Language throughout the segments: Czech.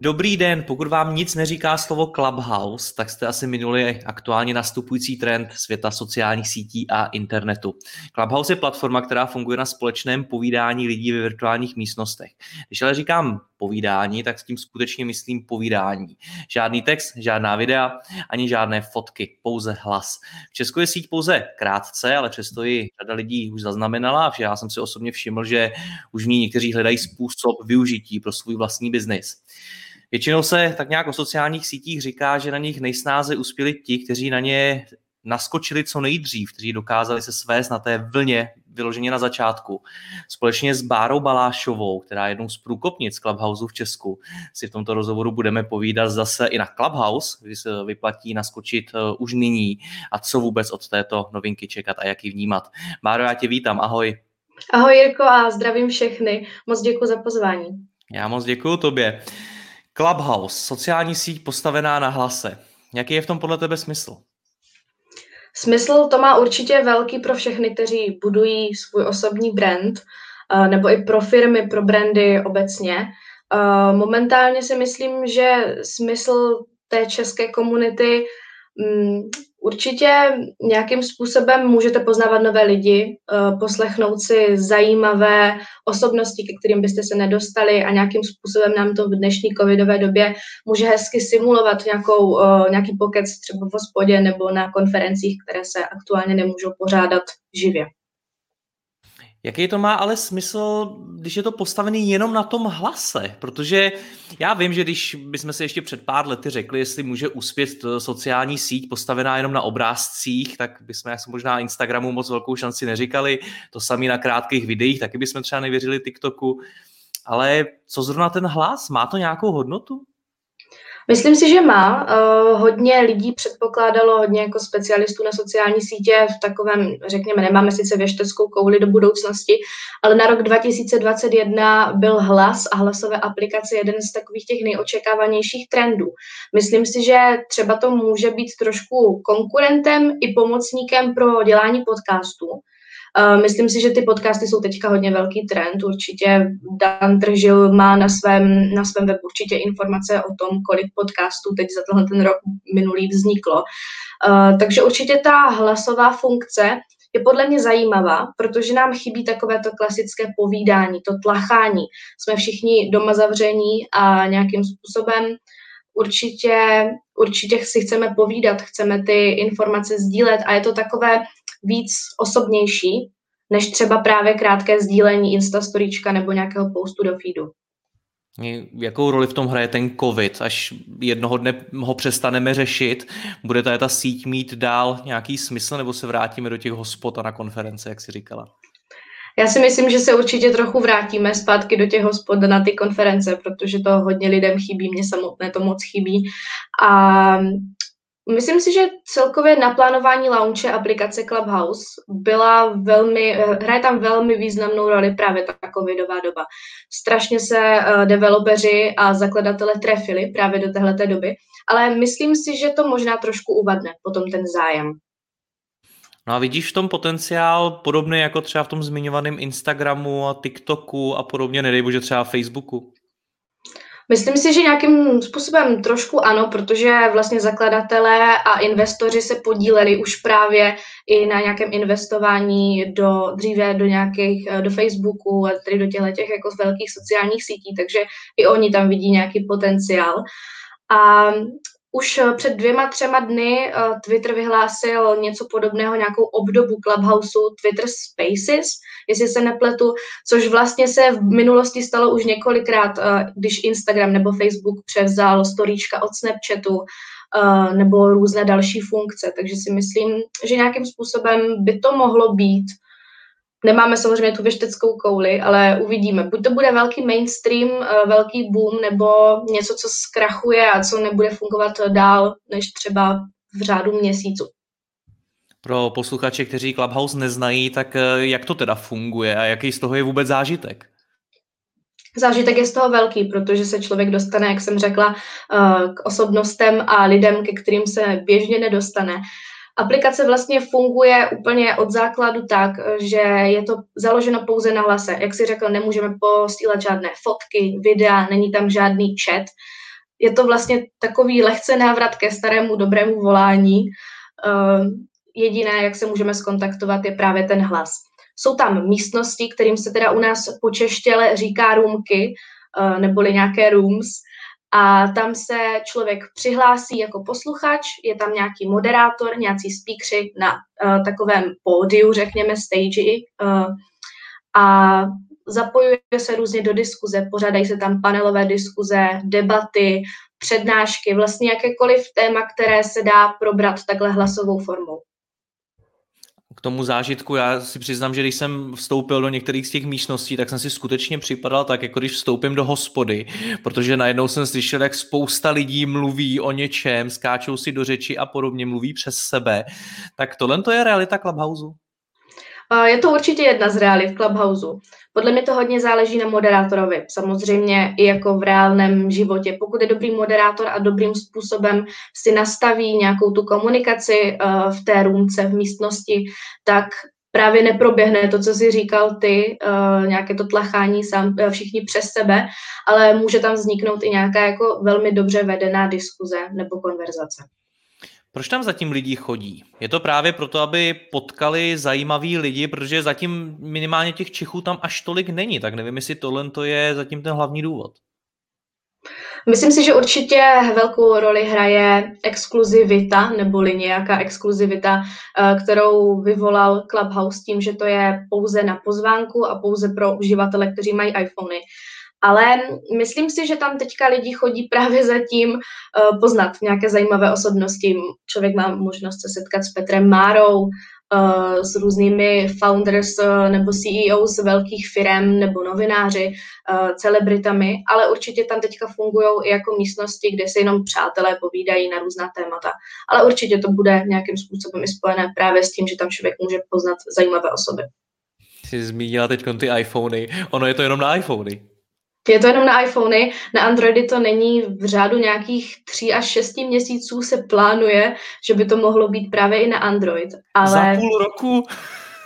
Dobrý den, pokud vám nic neříká slovo Clubhouse, tak jste asi minuli aktuálně nastupující trend světa sociálních sítí a internetu. Clubhouse je platforma, která funguje na společném povídání lidí ve virtuálních místnostech. Když ale říkám povídání, tak s tím skutečně myslím povídání. Žádný text, žádná videa, ani žádné fotky, pouze hlas. V Česku je síť pouze krátce, ale přesto ji řada lidí už zaznamenala já jsem si osobně všiml, že už v ní někteří hledají způsob využití pro svůj vlastní biznis. Většinou se tak nějak o sociálních sítích říká, že na nich nejsnáze uspěli ti, kteří na ně naskočili co nejdřív, kteří dokázali se svést na té vlně vyloženě na začátku. Společně s Bárou Balášovou, která je jednou z průkopnic Clubhouse v Česku, si v tomto rozhovoru budeme povídat zase i na Clubhouse, kdy se vyplatí naskočit eh, už nyní a co vůbec od této novinky čekat a jak ji vnímat. Báro, já tě vítám, ahoj. Ahoj Jirko a zdravím všechny. Moc děkuji za pozvání. Já moc děkuji tobě. Clubhouse, sociální síť postavená na hlase. Jaký je v tom podle tebe smysl? Smysl to má určitě velký pro všechny, kteří budují svůj osobní brand, eh, nebo i pro firmy, pro brandy obecně. Eh, momentálně si myslím, že smysl té české komunity mm, Určitě nějakým způsobem můžete poznávat nové lidi, eh, poslechnout si zajímavé osobnosti, ke kterým byste se nedostali a nějakým způsobem nám to v dnešní covidové době může hezky simulovat nějakou, eh, nějaký pokec třeba v hospodě nebo na konferencích, které se aktuálně nemůžou pořádat živě. Jaký to má ale smysl, když je to postavený jenom na tom hlase? Protože já vím, že když bychom si ještě před pár lety řekli, jestli může uspět sociální síť postavená jenom na obrázcích, tak bychom jak možná Instagramu moc velkou šanci neříkali. To samé na krátkých videích, taky bychom třeba nevěřili TikToku. Ale co zrovna ten hlas? Má to nějakou hodnotu? Myslím si, že má. Uh, hodně lidí předpokládalo, hodně jako specialistů na sociální sítě v takovém, řekněme, nemáme sice věšteckou kouli do budoucnosti, ale na rok 2021 byl hlas a hlasové aplikace jeden z takových těch nejočekávanějších trendů. Myslím si, že třeba to může být trošku konkurentem i pomocníkem pro dělání podcastů, myslím si, že ty podcasty jsou teďka hodně velký trend. Určitě Dan Tržil má na svém, na svém webu určitě informace o tom, kolik podcastů teď za tenhle ten rok minulý vzniklo. Uh, takže určitě ta hlasová funkce je podle mě zajímavá, protože nám chybí takové to klasické povídání, to tlachání. Jsme všichni doma zavření a nějakým způsobem určitě, určitě si chceme povídat, chceme ty informace sdílet a je to takové víc osobnější, než třeba právě krátké sdílení Instastoríčka nebo nějakého postu do feedu. Jakou roli v tom hraje ten COVID? Až jednoho dne ho přestaneme řešit, bude ta, ta síť mít dál nějaký smysl, nebo se vrátíme do těch hospod a na konference, jak si říkala? Já si myslím, že se určitě trochu vrátíme zpátky do těch hospod na ty konference, protože to hodně lidem chybí, mě samotné to moc chybí. A Myslím si, že celkově naplánování launche aplikace Clubhouse byla velmi, hraje tam velmi významnou roli právě ta covidová doba. Strašně se uh, developeři a zakladatelé trefili právě do téhleté doby, ale myslím si, že to možná trošku uvadne potom ten zájem. No a vidíš v tom potenciál podobný jako třeba v tom zmiňovaném Instagramu a TikToku a podobně, nedej bože třeba Facebooku? Myslím si, že nějakým způsobem trošku ano, protože vlastně zakladatelé a investoři se podíleli už právě i na nějakém investování do dříve do nějakých, do Facebooku a tedy do těchto těch jako velkých sociálních sítí, takže i oni tam vidí nějaký potenciál. A už eh, před dvěma, třema dny uh, Twitter vyhlásil něco podobného, nějakou obdobu Clubhouse, Twitter Spaces, jestli se nepletu, což vlastně se v minulosti stalo už několikrát, uh, když Instagram nebo Facebook převzal storíčka od Snapchatu, nebo různé další funkce. Takže si myslím, že nějakým způsobem by to mohlo být Nemáme samozřejmě tu věšteckou kouli, ale uvidíme. Buď to bude velký mainstream, eh, velký boom, nebo něco, co zkrachuje a co nebude fungovat dál než třeba v řádu měsíců. Pro posluchače, kteří Clubhouse neznají, tak eh, jak to teda funguje a jaký z toho je vůbec zážitek? Zážitek je z toho velký, protože se člověk dostane, jak jsem řekla, eh, k osobnostem a lidem, ke kterým se běžně nedostane. Aplikace vlastně funguje úplně od základu tak, že je to založeno pouze na hlase. Jak si řekl, nemůžeme posílat žádné fotky, videa, není tam žádný chat. Je to vlastně takový lehce návrat ke starému dobrému volání. Ehm, jediné, jak se můžeme skontaktovat, je právě ten hlas. Jsou tam místnosti, kterým se teda u nás počeštěle říká roomky, eh, neboli nějaké rooms, a tam se člověk přihlásí jako posluchač, je tam nějaký moderátor, nějací speakři na uh, takovém pódiu, řekněme stage, uh, a zapojuje se různě do diskuze, pořádají se tam panelové diskuze, debaty, přednášky, vlastně jakékoliv téma, které se dá probrat takhle hlasovou formou k tomu zážitku, já si přiznám, že když jsem vstoupil do některých z těch místností, tak jsem si skutečně připadal tak, jako když vstoupím do hospody, protože najednou jsem slyšel, jak spousta lidí mluví o něčem, skáčou si do řeči a podobně, mluví přes sebe. Tak tohle to je realita Clubhouse? Je to určitě jedna z realit Clubhouse. Podle mě to hodně záleží na moderátorovi, samozřejmě i jako v reálném životě. Pokud je dobrý moderátor a dobrým způsobem si nastaví nějakou tu komunikaci uh, v té růmce, v místnosti, tak právě neproběhne to, co jsi říkal ty, uh, nějaké to tlachání sám, uh, všichni přes sebe, ale může tam vzniknout i nějaká jako velmi dobře vedená diskuze nebo konverzace. Proč tam zatím lidi chodí? Je to právě proto, aby potkali zajímaví lidi, protože zatím minimálně těch Čechů tam až tolik není, tak nevím, jestli tohle to je zatím ten hlavní důvod. Myslím si, že určitě velkou roli hraje exkluzivita, neboli nějaká exkluzivita, eh, kterou vyvolal Clubhouse tím, že to je pouze na pozvánku a pouze pro uživatele, kteří mají iPhony. Ale myslím si, že tam teďka lidi chodí právě zatím uh, poznat nějaké zajímavé osobnosti. Člověk má možnost se setkat s Petrem Márou, uh, s různými founders uh, nebo CEOs velkých firm nebo novináři, celebritami, ale určitě tam teďka fungují i jako místnosti, kde se jenom přátelé povídají na různá témata. Ale určitě to bude nějakým způsobem i spojené právě s tím, že tam člověk může poznat zajímavé osoby. Jsi zmínila teď ty iPhony. Ono je to jenom na iPhony. Je to jenom na iPhony, na Androidy to není v řádu nějakých tří až šesti měsíců se plánuje, že by to mohlo být právě i na Android. Ale Za půl roku?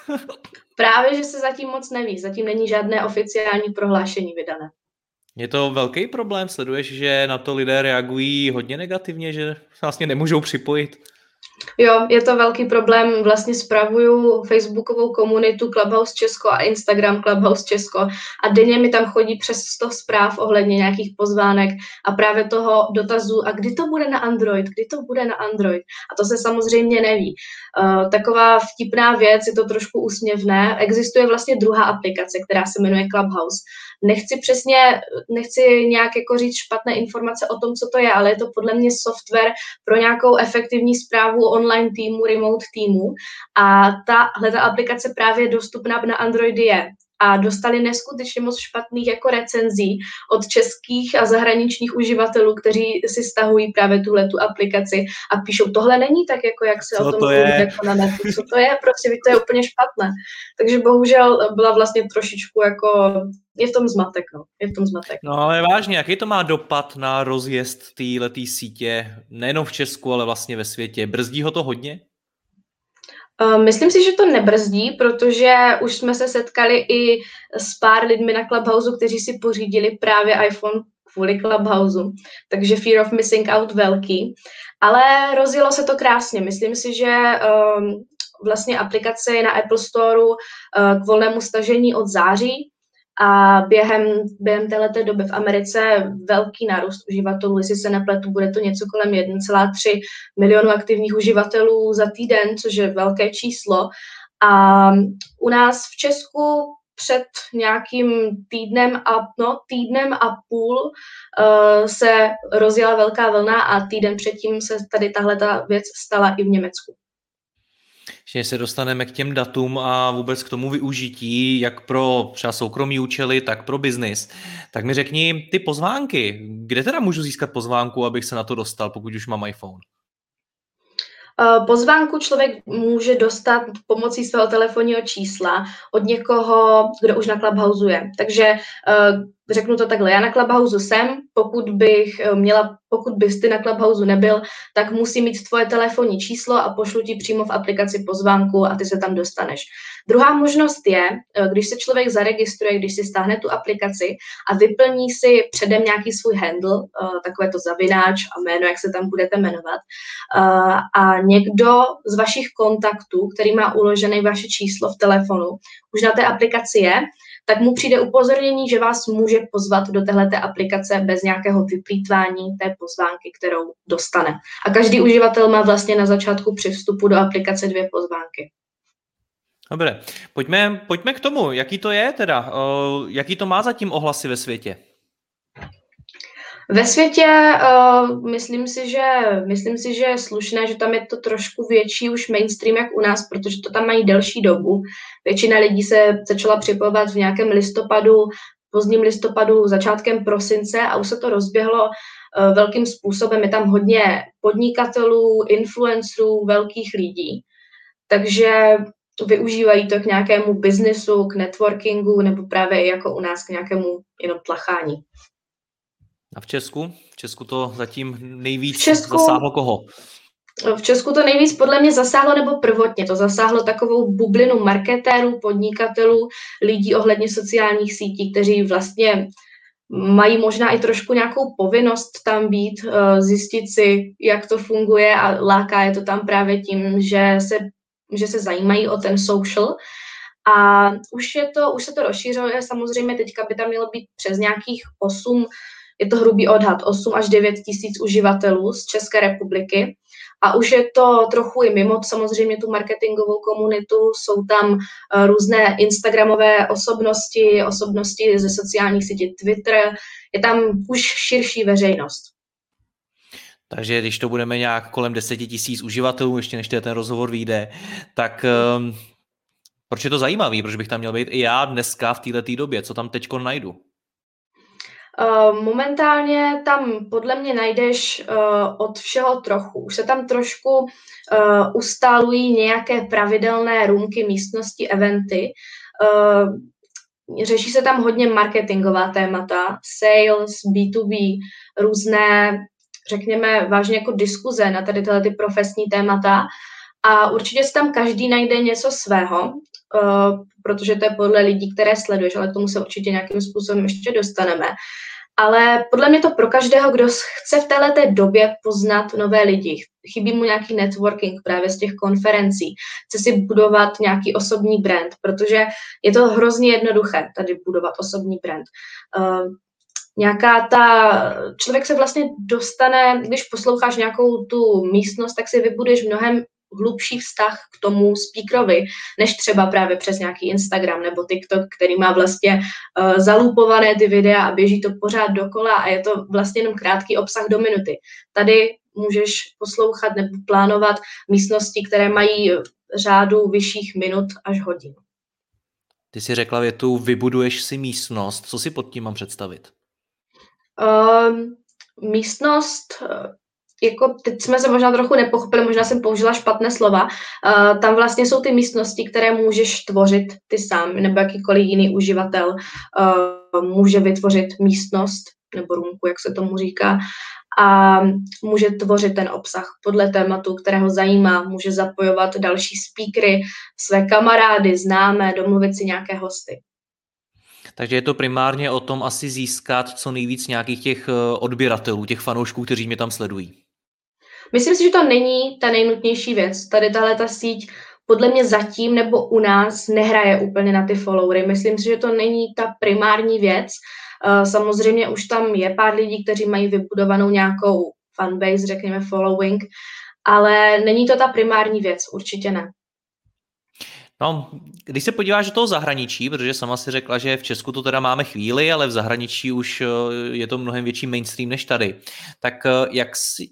právě, že se zatím moc neví, zatím není žádné oficiální prohlášení vydané. Je to velký problém, sleduješ, že na to lidé reagují hodně negativně, že vlastně nemůžou připojit? Jo, je to velký problém. Vlastně spravuju facebookovou komunitu Clubhouse Česko a Instagram Clubhouse Česko a denně mi tam chodí přes 100 zpráv ohledně nějakých pozvánek a právě toho dotazu, a kdy to bude na Android, kdy to bude na Android. A to se samozřejmě neví. Uh, taková vtipná věc, je to trošku úsměvné. Existuje vlastně druhá aplikace, která se jmenuje Clubhouse. Nechci přesně, nechci nějak jako říct špatné informace o tom, co to je, ale je to podle mě software pro nějakou efektivní zprávu online týmu, remote týmu. A tahle ta aplikace právě dostupná na Androidy je a dostali neskutečně moc špatných jako recenzí od českých a zahraničních uživatelů, kteří si stahují právě tuhle tu aplikaci a píšou, tohle není tak, jako jak se Co o tom to je? jako na netu, co to je, prostě to je úplně špatné. Takže bohužel byla vlastně trošičku jako, je v tom zmatek, no, je v tom zmatek. No ale vážně, jaký to má dopad na rozjezd této sítě, nejenom v Česku, ale vlastně ve světě? Brzdí ho to hodně? Eh, myslím si, že to nebrzdí, protože už jsme se setkali i s pár lidmi na Clubhouse, kteří si pořídili právě iPhone kvůli Clubhouse, takže fear of missing out velký. Ale rozjelo se to krásně. Myslím si, že um, vlastně aplikace je na Apple Store uh, k volnému stažení od září, a během, během této doby v Americe velký nárůst uživatelů, jestli se nepletu, bude to něco kolem 1,3 milionu aktivních uživatelů za týden, což je velké číslo. A u nás v Česku před nějakým týdnem a, no, týdnem a půl uh, se rozjela velká vlna a týden předtím se tady tahle ta věc stala i v Německu že se dostaneme k těm datům a vůbec k tomu využití, jak pro třeba soukromí účely, tak pro biznis. Tak mi řekni ty pozvánky. Kde teda můžu získat pozvánku, abych se na to dostal, pokud už mám iPhone? Eh, pozvánku člověk může dostat pomocí svého telefonního čísla od někoho, kdo už na Clubhouse je. Takže eh, řeknu to takhle, já na Clubhouse jsem, pokud bych eh, měla, pokud bys ty na Clubhouse nebyl, tak musí mít tvoje telefonní číslo a pošlu ti přímo v aplikaci pozvánku a ty se tam dostaneš. Druhá možnost je, eh, když se člověk zaregistruje, když si stáhne tu aplikaci a vyplní si předem nějaký svůj handle, eh, takové to zavináč a jméno, jak se tam budete jmenovat, a někdo z vašich kontaktů, který má uložené vaše číslo v telefonu, už na té aplikaci je, tak mu přijde upozornění, že vás může pozvat do téhleté aplikace bez nějakého vyplýtvání té pozvánky, kterou dostane. A každý uživatel má vlastně na začátku při vstupu do aplikace dvě pozvánky. Dobře, pojďme, pojďme k tomu, jaký to je teda, jaký to má zatím ohlasy ve světě? Ve světě uh, myslím, si, že, myslím si, že je slušné, že tam je to trošku větší už mainstream jak u nás, protože to tam mají delší dobu. Většina lidí se začala připojovat v nějakém listopadu, pozdním listopadu, začátkem prosince a už se to rozběhlo uh, velkým způsobem. Je tam hodně podnikatelů, influencerů, velkých lidí. Takže využívají to k nějakému biznesu, k networkingu nebo právě jako u nás k nějakému jenom tlachání. A v Česku? V Česku to zatím nejvíc v Česku, zasáhlo koho? V Česku to nejvíc podle mě zasáhlo, nebo prvotně to zasáhlo takovou bublinu marketérů, podnikatelů, lidí ohledně sociálních sítí, kteří vlastně mají možná i trošku nějakou povinnost tam být, eh, zjistit si, jak to funguje a láká je to tam právě tím, že se, že se zajímají o ten social. A už, je to, už se to rozšířuje, samozřejmě teďka by tam mělo být přes nějakých 8 je to hrubý odhad 8 až 9 tisíc uživatelů z České republiky. A už je to trochu i mimo samozřejmě tu marketingovou komunitu, jsou tam eh, různé Instagramové osobnosti, osobnosti ze sociálních sítí Twitter, je tam už širší veřejnost. Takže když to budeme nějak kolem 10 tisíc uživatelů, ještě než ten rozhovor vyjde, tak um, proč je to zajímavý? Proč bych tam měl být i já dneska v této době? Co tam teď najdu? Eh, momentálně tam podle mě najdeš uh, od všeho trochu. Už se tam trošku uh, ustálují nějaké pravidelné růmky, místnosti, eventy. Řeší se tam hodně marketingová témata, sales, B2B, různé, řekněme, vážně jako diskuze na tady tyhle ty profesní témata. A určitě se tam každý najde něco svého, uh, protože to je podle lidí, které sleduješ, ale k tomu se určitě nějakým způsobem ještě dostaneme. Ale podle mě to pro každého, kdo chce v této době poznat nové lidi. Chybí mu nějaký networking právě z těch konferencí. Chce si budovat nějaký osobní brand, protože je to hrozně jednoduché tady budovat osobní brand. Uh, nějaká ta, člověk se vlastně dostane, když posloucháš nějakou tu místnost, tak si vybuduješ mnohem hlubší vztah k tomu speakerovi, než třeba právě přes nějaký Instagram nebo TikTok, který má vlastně uh, zalupované ty videa a běží to pořád dokola a je to vlastně jenom krátký obsah do minuty. Tady můžeš poslouchat nebo plánovat místnosti, které mají řádu vyšších minut až hodin. Ty si řekla větu, vybuduješ si místnost. Co si pod tím mám představit? Um, místnost jako teď jsme se možná trochu nepochopili, možná jsem použila špatné slova, uh, tam vlastně jsou ty místnosti, které můžeš tvořit ty sám, nebo jakýkoliv jiný uživatel uh, může vytvořit místnost, nebo růmku, jak se tomu říká, a může tvořit ten obsah podle tématu, kterého zajímá, může zapojovat další speakery, své kamarády, známé, domluvit si nějaké hosty. Takže je to primárně o tom asi získat co nejvíc nějakých těch eh, odběratelů, těch fanoušků, kteří mě tam sledují. Myslím si, že to není ta nejnutnější věc. Tady tahle ta síť podle mě zatím nebo u nás nehraje úplně na ty followery. Myslím si, že to není ta primární věc. Uh, samozřejmě už tam je pár lidí, kteří mají vybudovanou nějakou fanbase, řekněme following, ale není to ta primární věc, určitě ne. No, když se podíváš do toho zahraničí, protože sama si řekla, že v Česku to teda máme chvíli, ale v zahraničí už eh, je to mnohem větší mainstream než tady. Tak eh, jak,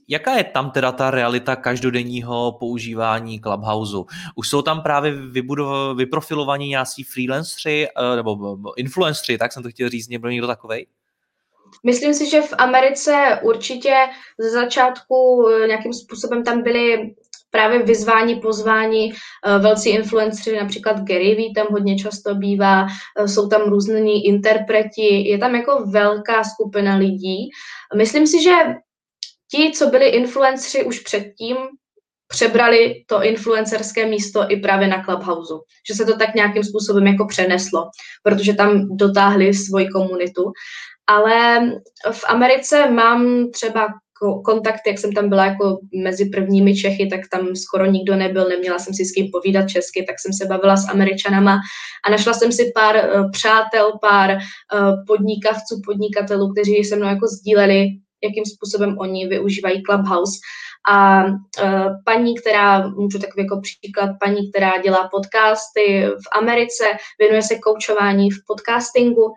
jaká je tam teda ta realita každodenního používání Clubhouse? Už jsou tam právě vybudov, vyprofilovaní nějaký freelanceri eh, nebo influenceri, tak jsem to chtěl říct, nebo někdo takovej? Myslím si, že v Americe určitě ze začátku nějakým způsobem tam byly právě vyzvání, pozvání eh, velcí influenceri, například Gary Vee tam hodně často bývá, eh, jsou tam různí interpreti, je tam jako velká skupina lidí. Myslím si, že ti, co byli influenceri už předtím, přebrali to influencerské místo i právě na Clubhouse. Že se to tak nějakým způsobem jako přeneslo, protože tam dotáhli svoji komunitu. Ale v Americe mám třeba kontakt, jak jsem tam byla jako mezi prvními Čechy, tak tam skoro nikdo nebyl, neměla jsem si s kým povídat česky, tak jsem se bavila s Američanama a našla jsem si pár uh, přátel, pár uh, podnikavců, podnikatelů, kteří se mnou jako sdíleli, jakým způsobem oni využívají Clubhouse. A uh, paní, která, můžu takový jako příklad, paní, která dělá podcasty v Americe, věnuje se koučování v podcastingu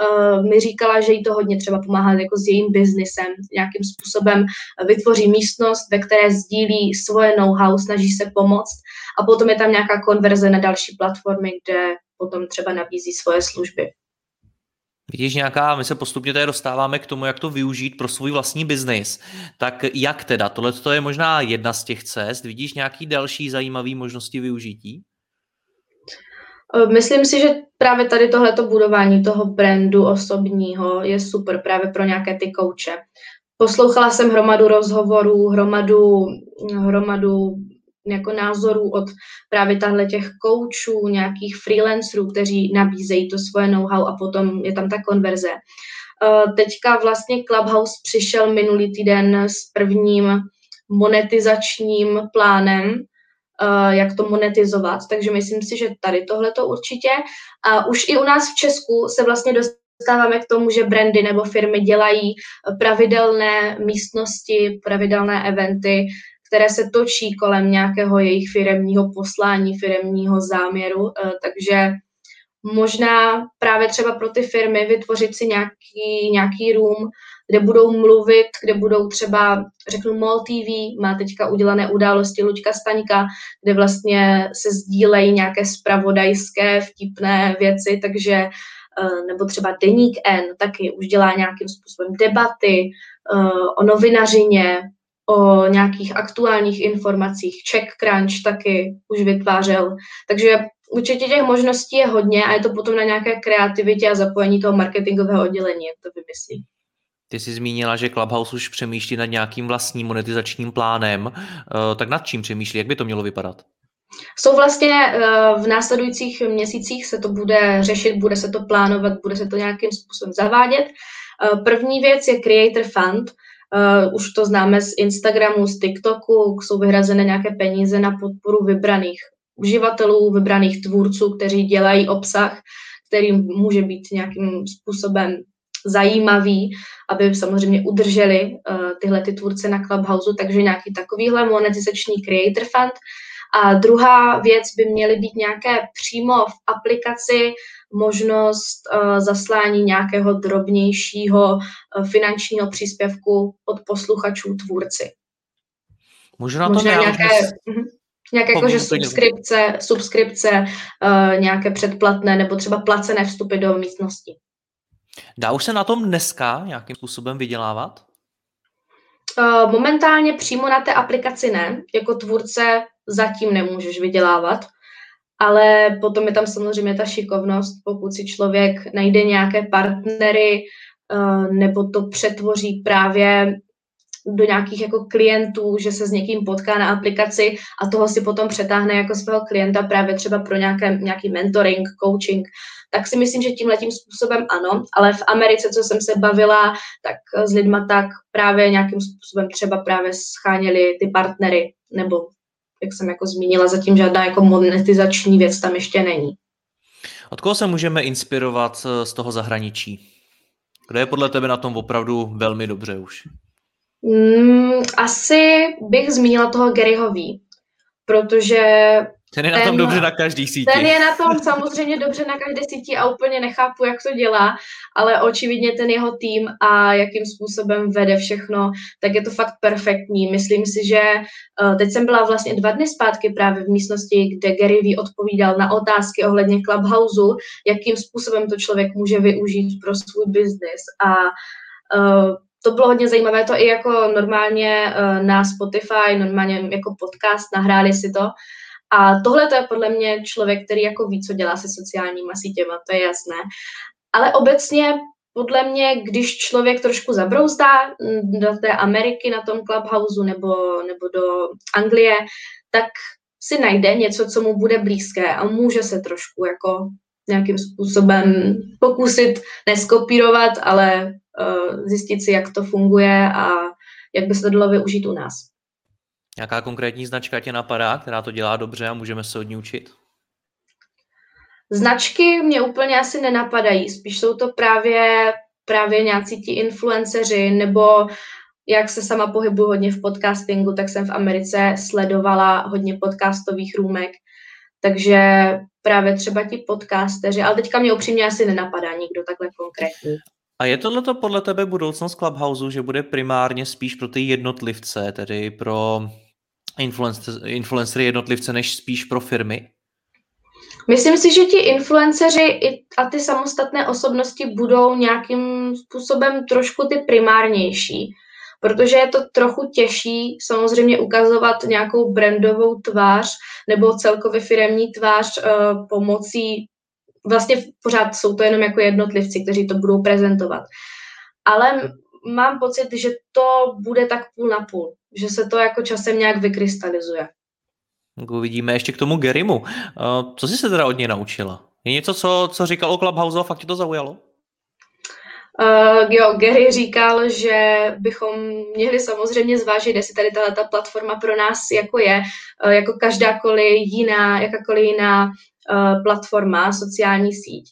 uh, mi říkala, že jí to hodně třeba pomáhá jako s jejím biznisem, nějakým způsobem vytvoří místnost, ve které sdílí svoje know-how, snaží se pomoct a potom je tam nějaká konverze na další platformy, kde potom třeba nabízí svoje služby. Vidíš nějaká, my se postupně tady dostáváme k tomu, jak to využít pro svůj vlastní biznis. Tak jak teda? Tohle je možná jedna z těch cest. Vidíš nějaký další zajímavý možnosti využití? Eh, myslím si, že právě tady tohleto budování toho brandu osobního je super právě pro nějaké ty kouče. Poslouchala jsem hromadu rozhovorů, hromadu, hromadu jako názorů od právě tahle těch koučů, nějakých freelancerů, kteří nabízejí to svoje know-how a potom je tam ta konverze. Eh, teďka vlastně Clubhouse přišel minulý týden s prvním monetizačním plánem, jak to monetizovat. Takže myslím si, že tady tohle to určitě. A už i u nás v Česku se vlastně dostáváme k tomu, že brandy nebo firmy dělají pravidelné místnosti, pravidelné eventy, které se točí kolem nějakého jejich firemního poslání, firemního záměru. Eh, takže možná právě třeba pro ty firmy vytvořit si nějaký, nějaký room, kde budou mluvit, kde budou třeba, řeknu, MOL TV, má teďka udělané události Luďka Staňka, kde vlastně se sdílejí nějaké spravodajské vtipné věci, takže eh, nebo třeba Deník N taky už dělá nějakým způsobem debaty eh, o novinařině, o nějakých aktuálních informacích. Czech Crunch taky už vytvářel. Takže určitě těch možností je hodně a je to potom na nějaké kreativitě a zapojení toho marketingového oddělení, jak to vymyslí. Ty jsi zmínila, že Clubhouse už přemýšlí nad nějakým vlastním monetizačním plánem. Eh, tak nad čím přemýšlí? Jak by to mělo vypadat? Jsou vlastně eh, v následujících měsících se to bude řešit, bude se to plánovat, bude se to nějakým způsobem zavádět. Eh, první věc je Creator Fund. Už to známe z Instagramu, z TikToku, jsou vyhrazené nějaké peníze na podporu vybraných uživatelů, vybraných tvůrců, kteří dělají obsah, který může být nějakým způsobem zajímavý, aby samozřejmě udrželi uh, tyhle ty tvůrce na Clubhouse, takže nějaký takovýhle monetizační creator fund. A druhá věc by měly být nějaké přímo v aplikaci možnost uh, zaslání nějakého drobnějšího uh, finančního příspěvku od posluchačů tvůrci. Možná, Možná to nějaké, uh, nějaké jako, že subskripce, subskripce uh, nějaké předplatné nebo třeba placené vstupy do místnosti. Dá už se na tom dneska nějakým způsobem vydělávat? Uh, momentálně přímo na té aplikaci ne. Jako tvůrce zatím nemůžeš vydělávat, ale potom je tam samozřejmě ta šikovnost, pokud si člověk najde nějaké partnery uh, nebo to přetvoří právě do nějakých jako klientů, že se s někým potká na aplikaci a toho si potom přetáhne jako svého klienta právě třeba pro nějaké, nějaký mentoring, coaching, tak si myslím, že tím způsobem ano, ale v Americe, co jsem se bavila, tak s lidma tak právě nějakým způsobem třeba právě scháněli ty partnery nebo jak jsem jako zmínila, zatím žádná jako monetizační věc tam ještě není. Od koho se můžeme inspirovat z toho zahraničí? Kdo je podle tebe na tom opravdu velmi dobře už? Mm, asi bych zmínila toho Garyho V, protože ten je na tom dobře na každý síti. Ten je na tom samozřejmě dobře na každé síti a úplně nechápu, jak to dělá, ale očividně ten jeho tým a jakým způsobem vede všechno, tak je to fakt perfektní. Myslím si, že uh, teď jsem byla vlastně dva dny zpátky právě v místnosti, kde Gary V odpovídal na otázky ohledně Clubhouse, jakým způsobem to člověk může využít pro svůj biznis a uh, to bylo hodně zajímavé, to i jako normálně uh, na Spotify, normálně jako podcast, nahráli si to a tohle to je podle mě člověk, který jako ví, co dělá se sociálníma sítěma, to je jasné. Ale obecně podle mě, když člověk trošku zabrouzdá mm, do té Ameriky na tom Clubhouse nebo, nebo do Anglie, tak si najde něco, co mu bude blízké a může se trošku jako nějakým způsobem pokusit neskopírovat, ale zjistit si, jak to funguje a jak by se to dalo využít u nás. Jaká konkrétní značka tě napadá, která to dělá dobře a můžeme se od ní učit? Značky mě úplně asi nenapadají, spíš jsou to právě, právě nějací ti influenceři, nebo jak se sama pohybuji hodně v podcastingu, tak jsem v Americe sledovala hodně podcastových růmek, takže právě třeba ti podcasteři, ale teďka mě upřímně asi nenapadá nikdo takhle konkrétní. A je tohle podle tebe budoucnost Clubhouse, že bude primárně spíš pro ty jednotlivce, tedy pro influencery jednotlivce, než spíš pro firmy? Myslím si, že ti influenceři a ty samostatné osobnosti budou nějakým způsobem trošku ty primárnější, protože je to trochu těžší samozřejmě ukazovat nějakou brandovou tvář nebo celkově firemní tvář uh, pomocí, vlastně pořád jsou to jenom jako jednotlivci, kteří to budou prezentovat. Ale mám pocit, že to bude tak půl na půl, že se to jako časem nějak vykrystalizuje. Uvidíme ještě k tomu Gerimu. Co jsi se teda od něj naučila? Je něco, co, co říkal o Clubhouse a fakt tě to zaujalo? Uh, jo, Gary říkal, že bychom měli samozřejmě zvážit, jestli tady ta, ta platforma pro nás jako je, uh, jako každákoliv jiná, jakákoliv jiná platforma, sociální síť.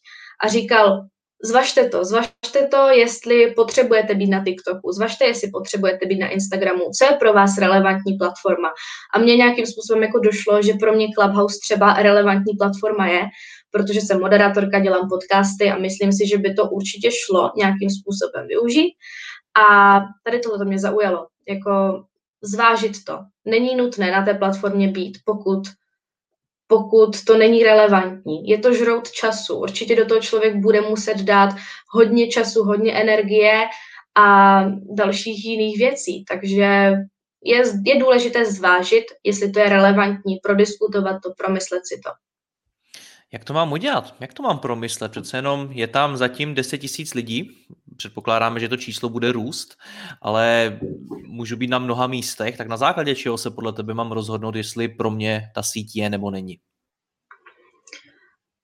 A říkal, zvažte to, zvažte to, jestli potřebujete být na TikToku, zvažte, jestli potřebujete být na Instagramu, co je pro vás relevantní platforma. A mně nějakým způsobem jako došlo, že pro mě Clubhouse třeba relevantní platforma je, protože jsem moderátorka, dělám podcasty a myslím si, že by to určitě šlo nějakým způsobem využít. A tady tohle mě zaujalo, jako zvážit to. Není nutné na té platformě být, pokud pokud to není relevantní. Je to žrout času. Určitě do toho člověk bude muset dát hodně času, hodně energie a dalších jiných věcí. Takže je, je důležité zvážit, jestli to je relevantní, prodiskutovat to, promyslet si to. Jak to mám udělat? Jak to mám promyslet? Přece jenom je tam zatím 10 tisíc lidí, předpokládáme, že to číslo bude růst, ale můžu být na mnoha místech, tak na základě čeho se podle tebe mám rozhodnout, jestli pro mě ta síť je nebo není?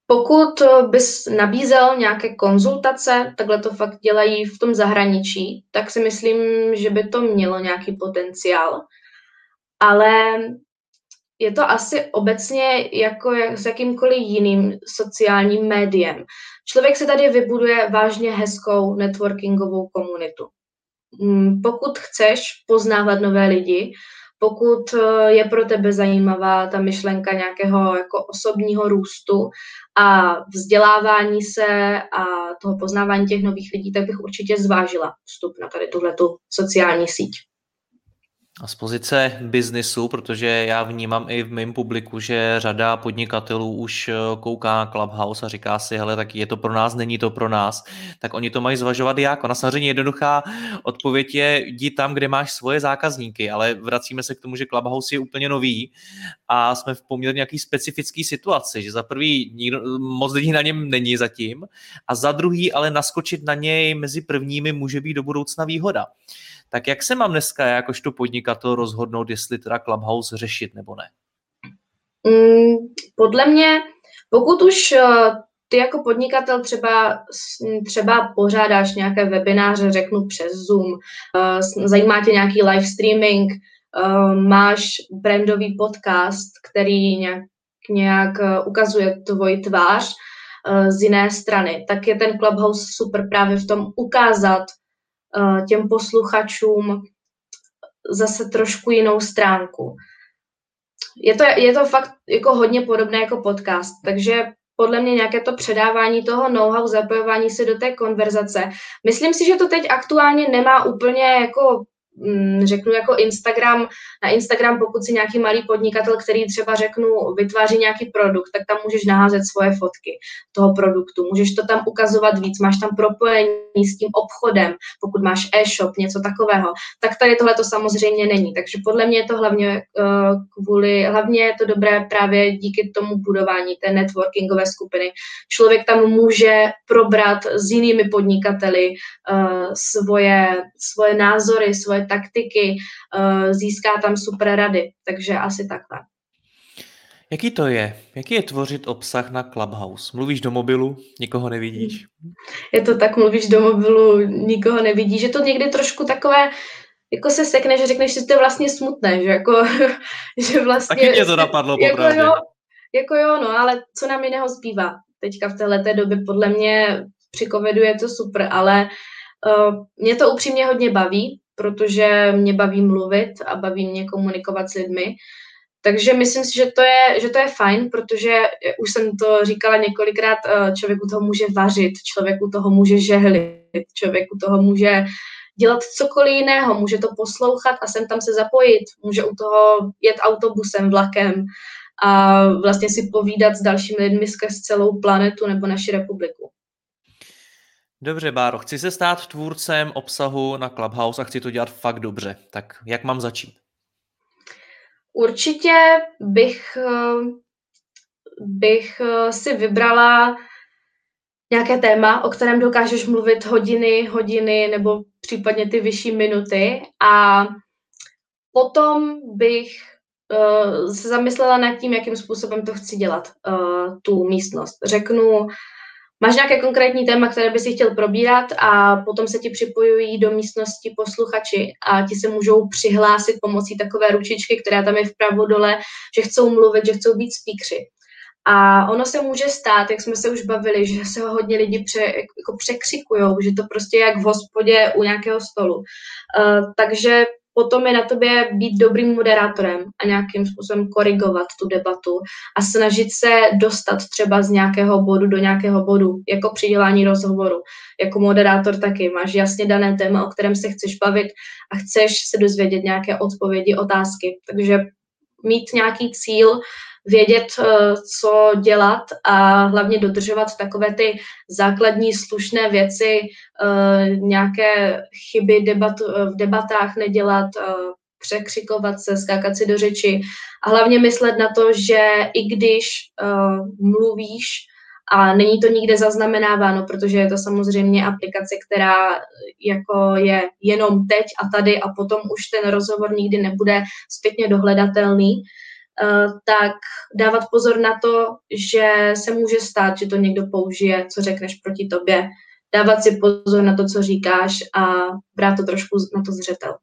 Pokud bys nabízel nějaké konzultace, takhle to fakt dělají v tom zahraničí, tak si myslím, že by to mělo nějaký potenciál. Ale je to asi obecně jako s jakýmkoliv jiným sociálním médiem. Člověk se tady vybuduje vážně hezkou networkingovou komunitu. Mm, pokud chceš poznávat nové lidi, pokud eh, je pro tebe zajímavá ta myšlenka nějakého jako osobního růstu a vzdělávání se a toho poznávání těch nových lidí, tak bych určitě zvážila vstup na tady tuhletu sociální síť. A z pozice biznisu, protože já vnímám i v mém publiku, že řada podnikatelů už eh, kouká na Clubhouse a říká si, hele, tak je to pro nás, není to pro nás, tak oni to mají zvažovat jak. Ona samozřejmě jednoduchá odpověď je, jdi tam, kde máš svoje zákazníky, ale vracíme se k tomu, že Clubhouse je úplně nový a jsme v poměrně nějaký specifický situaci, že za prvý nikdo, moc lidí na něm není zatím a za druhý ale naskočit na něj mezi prvními může být do budoucna výhoda. Tak jak se mám dneska jakožto podnikatel rozhodnout, jestli teda Clubhouse řešit nebo ne? Mm, podle mě, pokud už eh, ty jako podnikatel třeba, třeba pořádáš nějaké webináře, řeknu přes Zoom, eh, zajímá tě nějaký live streaming, uh, máš brandový podcast, který nějak, nějak ukazuje tvoji tvář z jiné strany, tak je ten Clubhouse super právě v tom ukázat těm posluchačům zase trošku jinou stránku. Je to, je to fakt jako hodně podobné jako podcast, takže podle mě nějaké to předávání toho know-how, zapojování se do té konverzace. Myslím si, že to teď aktuálně nemá úplně jako řeknu jako Instagram, na Instagram, pokud si nějaký malý podnikatel, který třeba řeknu, vytváří nějaký produkt, tak tam můžeš naházet svoje fotky toho produktu, můžeš to tam ukazovat víc, máš tam propojení s tím obchodem, pokud máš e-shop, něco takového, tak tady tohle to samozřejmě není. Takže podle mě je to hlavně uh, kvůli, hlavně je to dobré právě díky tomu budování té networkingové skupiny. Člověk tam může probrat s jinými podnikateli uh, svoje, svoje názory, svoje taktiky, eh, získá tam super rady, takže asi takhle. Jaký to je? Jaký je tvořit obsah na Clubhouse? Mluvíš do mobilu, nikoho nevidíš? Je to tak, mluvíš do mobilu, nikoho nevidíš. Je to někdy trošku takové, jako se sekne, že řekneš, že to je vlastně smutné, že jako, že vlastně... Taky mě to napadlo, jako jo, jako jo, no, ale co nám jiného zbývá? Teďka v této době podle mě při covidu je to super, ale uh, mě to upřímně hodně baví, protože mě baví mluvit a baví mě komunikovat s lidmi. Takže myslím si, že to je, že to je fajn, protože už jsem to říkala několikrát, eh, člověku toho může vařit, člověku toho může žehlit, člověku toho může dělat cokoliv jiného, může to poslouchat a sem tam se zapojit, může u toho jet autobusem, vlakem a vlastně si povídat s dalšími lidmi skrz celou planetu nebo naši republiku. Dobře, Báro, chci se stát tvůrcem obsahu na Clubhouse a chci to dělat fakt dobře. Tak jak mám začít? Určitě bych, eh, bych eh, si vybrala nějaké téma, o kterém dokážeš mluvit hodiny, hodiny nebo případně ty vyšší minuty a potom bych uh, se zamyslela nad tím, jakým způsobem to chci dělat, uh, tu místnost. Řeknu, Máš nějaké konkrétní téma, které by si chtěl probírat a potom se ti připojují do místnosti posluchači a ti se můžou přihlásit pomocí takové ručičky, která tam je vpravo dole, že chcou mluvit, že chcou být speakři. A ono se může stát, jak jsme se už bavili, že se ho hodně lidi pře, jako překřikují, že to prostě je jak v hospodě u nějakého stolu. Uh, takže potom je na tobě být dobrým moderátorem a nějakým způsobem korigovat tu debatu a snažit se dostat třeba z nějakého bodu do nějakého bodu, jako při dělání rozhovoru. Jako moderátor taky máš jasně dané téma, o kterém se chceš bavit a chceš se dozvědět nějaké odpovědi, otázky. Takže mít nějaký cíl, vědět, eh, co dělat a hlavně dodržovat takové ty základní slušné věci, eh, nějaké chyby debat, eh, v debatách nedělat, překřikovat se, skákat si do řeči a hlavně myslet na to, že i když mluvíš, a není to nikde zaznamenáváno, protože je to samozřejmě aplikace, která jako je jenom teď a tady a potom už ten rozhovor nikdy nebude zpětně dohledatelný, tak dávat pozor na to, že se může stát, že to někdo použije, co řekneš proti tobě, dávat si pozor na to, co říkáš a brát to trošku na to zřetel.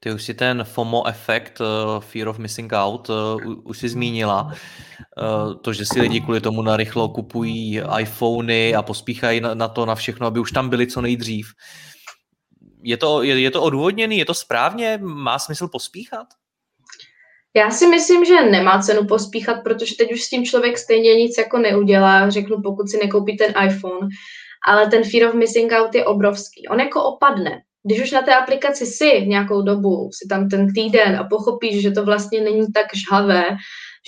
Ty už si ten FOMO efekt, uh, Fear of Missing Out, uh, už si zmínila. Uh, to, že si lidi kvůli tomu narychlo kupují iPhony a pospíchají na, na to, na všechno, aby už tam byli co nejdřív. Je to, je, je to odůvodněný? Je to správně? Má smysl pospíchat? Já si myslím, že nemá cenu pospíchat, protože teď už s tím člověk stejně nic jako neudělá, řeknu, pokud si nekoupí ten iPhone, ale ten fear of missing out je obrovský. On jako opadne. Když už na té aplikaci si nějakou dobu, si tam ten týden a pochopíš, že to vlastně není tak žhavé,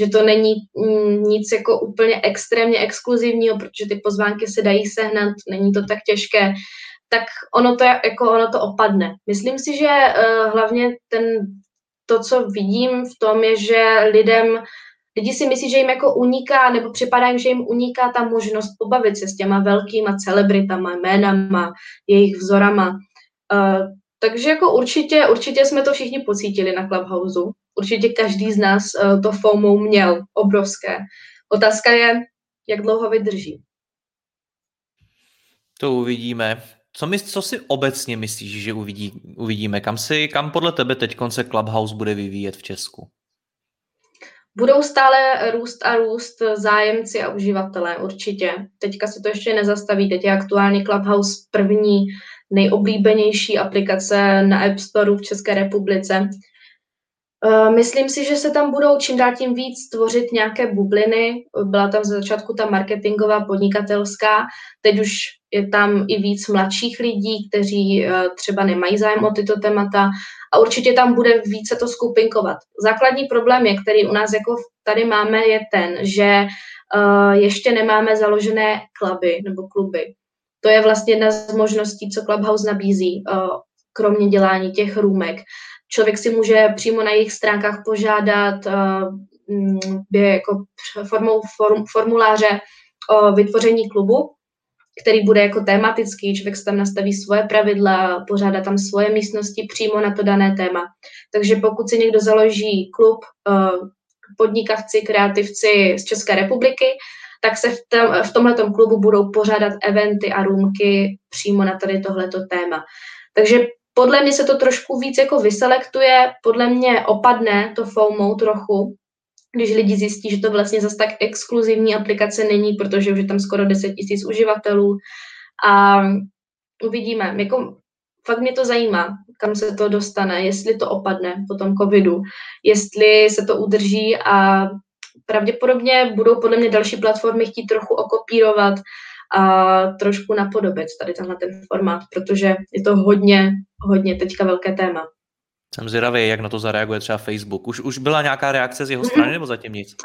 že to není mm, nic jako úplně extrémně exkluzivního, protože ty pozvánky se dají sehnat, není to tak těžké, tak ono to, jako ono to opadne. Myslím si, že uh, hlavně ten to, co vidím v tom, je, že lidem, lidi si myslí, že jim jako uniká, nebo připadá jim, že jim uniká ta možnost pobavit se s těma velkýma celebritama, jménama, jejich vzorama. Uh, takže jako určitě, určitě jsme to všichni pocítili na Clubhouse. Určitě každý z nás uh, to FOMO měl, obrovské. Otázka je, jak dlouho vydrží. To uvidíme. Co, my, co si obecně myslíš, že uvidí, uvidíme? Kam, si, kam podle tebe teď konce Clubhouse bude vyvíjet v Česku? Budou stále růst a růst zájemci a uživatelé, určitě. Teďka se to ještě nezastaví, teď je aktuálně Clubhouse první nejoblíbenější aplikace na App Store v České republice. Eh, myslím si, že se tam budou čím dál tím víc tvořit nějaké bubliny. Byla tam ze začátku ta marketingová, podnikatelská, teď už je tam i víc mladších lidí, kteří eh, třeba nemají zájem o tyto témata a určitě tam bude více to skupinkovat. Základní problém je, který u nás jako tady máme, je ten, že eh, ještě nemáme založené kluby nebo kluby. To je vlastně jedna z možností, co Clubhouse nabízí, kromě dělání těch růmek. Člověk si může přímo na jejich stránkách požádat uh, jako formou form, formuláře o vytvoření klubu, který bude jako tematický, člověk si tam nastaví svoje pravidla, pořádá tam svoje místnosti přímo na to dané téma. Takže pokud si někdo založí klub uh, podnikavci, kreativci z České republiky, tak se v, tom, v klubu budou pořádat eventy a růmky přímo na tady tohleto téma. Takže podle mě se to trošku víc jako vyselektuje, podle mě opadne to FOMO trochu, když lidi zjistí, že to vlastně zase tak exkluzivní aplikace není, protože už je tam skoro 10 tisíc uživatelů a uvidíme. Jako, fakt mě to zajímá, kam se to dostane, jestli to opadne po tom covidu, jestli se to udrží a pravděpodobně budou podle mě další platformy chtít trochu okopírovat a trošku napodobit tady tenhle ten formát, protože je to hodně, hodně teďka velké téma. Jsem zvědavý, jak na to zareaguje třeba Facebook. Už, už byla nějaká reakce z jeho strany, nebo zatím nic?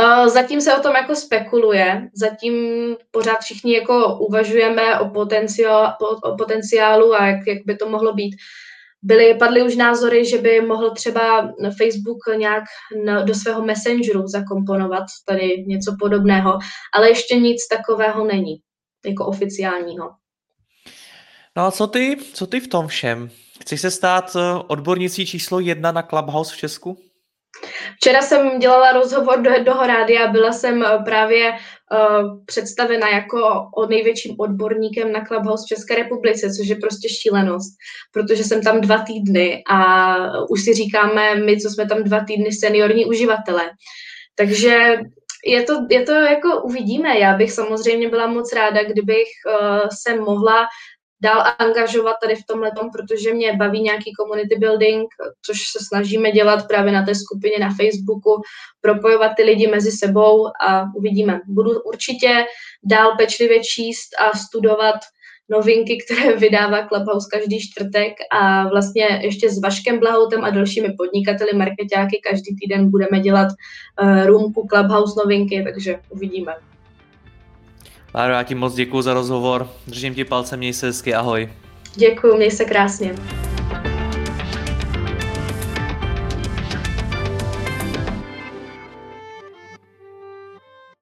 Uh, zatím se o tom jako spekuluje. Zatím pořád všichni jako uvažujeme o, potenciál, o potenciálu a jak, jak by to mohlo být. Byly, padly už názory, že by mohl třeba Facebook nějak na, do svého messengeru zakomponovat tady něco podobného, ale ještě nic takového není, jako oficiálního. No a co ty, co ty v tom všem? Chceš se stát eh, odbornicí číslo jedna na Clubhouse v Česku? Včera jsem dělala rozhovor do jednoho rádia, byla jsem eh, právě uh, představena jako o největším odborníkem na Clubhouse v České republice, což je prostě šílenost, protože jsem tam dva týdny a už si říkáme my, co jsme tam dva týdny seniorní uživatelé. Takže je to, je to jako uvidíme. Já bych samozřejmě byla moc ráda, kdybych uh, se mohla dál angažovat tady v tomhle, protože mě baví nějaký community building, což se snažíme dělat právě na té skupině na Facebooku, propojovat ty lidi mezi sebou a uvidíme. Budu určitě dál pečlivě číst a studovat novinky, které vydává Clubhouse každý čtvrtek a vlastně ještě s Vaškem Blahoutem a dalšími podnikateli, marketáky každý týden budeme dělat uh, roomku Clubhouse novinky, takže uvidíme. Láro, já ti moc děkuji za rozhovor. Držím ti palce, měj se hezky, ahoj. Děkuji, měj se krásně.